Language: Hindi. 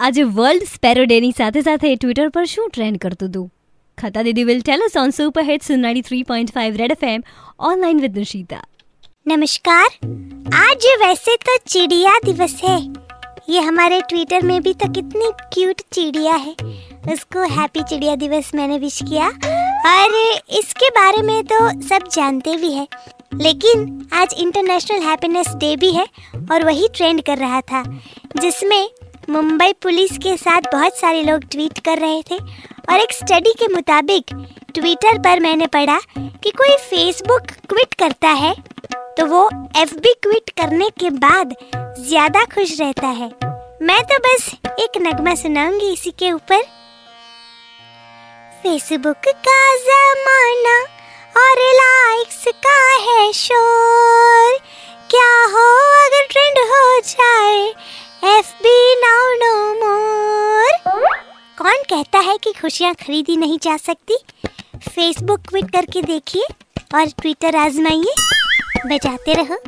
આજે વર્લ્ડ સ્પેરો ડેની સાથે સાથે ટ્વિટર પર શું ટ્રેન્ડ કરતું હતું ખતા દીદી will tell us on super hits 93.5 red FM online with Nishita नमस्कार आज वैसे तो चिड़िया दिवस है ये हमारे ट्विटर में भी तो कितनी क्यूट चिड़िया है उसको हैप्पी चिड़िया दिवस मैंने विश किया और इसके बारे में तो सब जानते भी है लेकिन आज इंटरनेशनल हैप्पीनेस डे भी है और वही ट्रेंड कर रहा था जिसमें मुंबई पुलिस के साथ बहुत सारे लोग ट्वीट कर रहे थे और एक स्टडी के मुताबिक ट्विटर पर मैंने पढ़ा कि कोई फेसबुक क्विट करता है तो वो एफ़ बी क्विट करने के बाद ज़्यादा खुश रहता है। मैं तो बस एक नगमा सुनाऊँगी इसी के ऊपर। फेसबुक का जमाना और लाइक्स का है शोर कहता है कि खुशियाँ खरीदी नहीं जा सकती। फेसबुक क्विट करके देखिए और ट्विटर आजमाइए। बजाते रहो।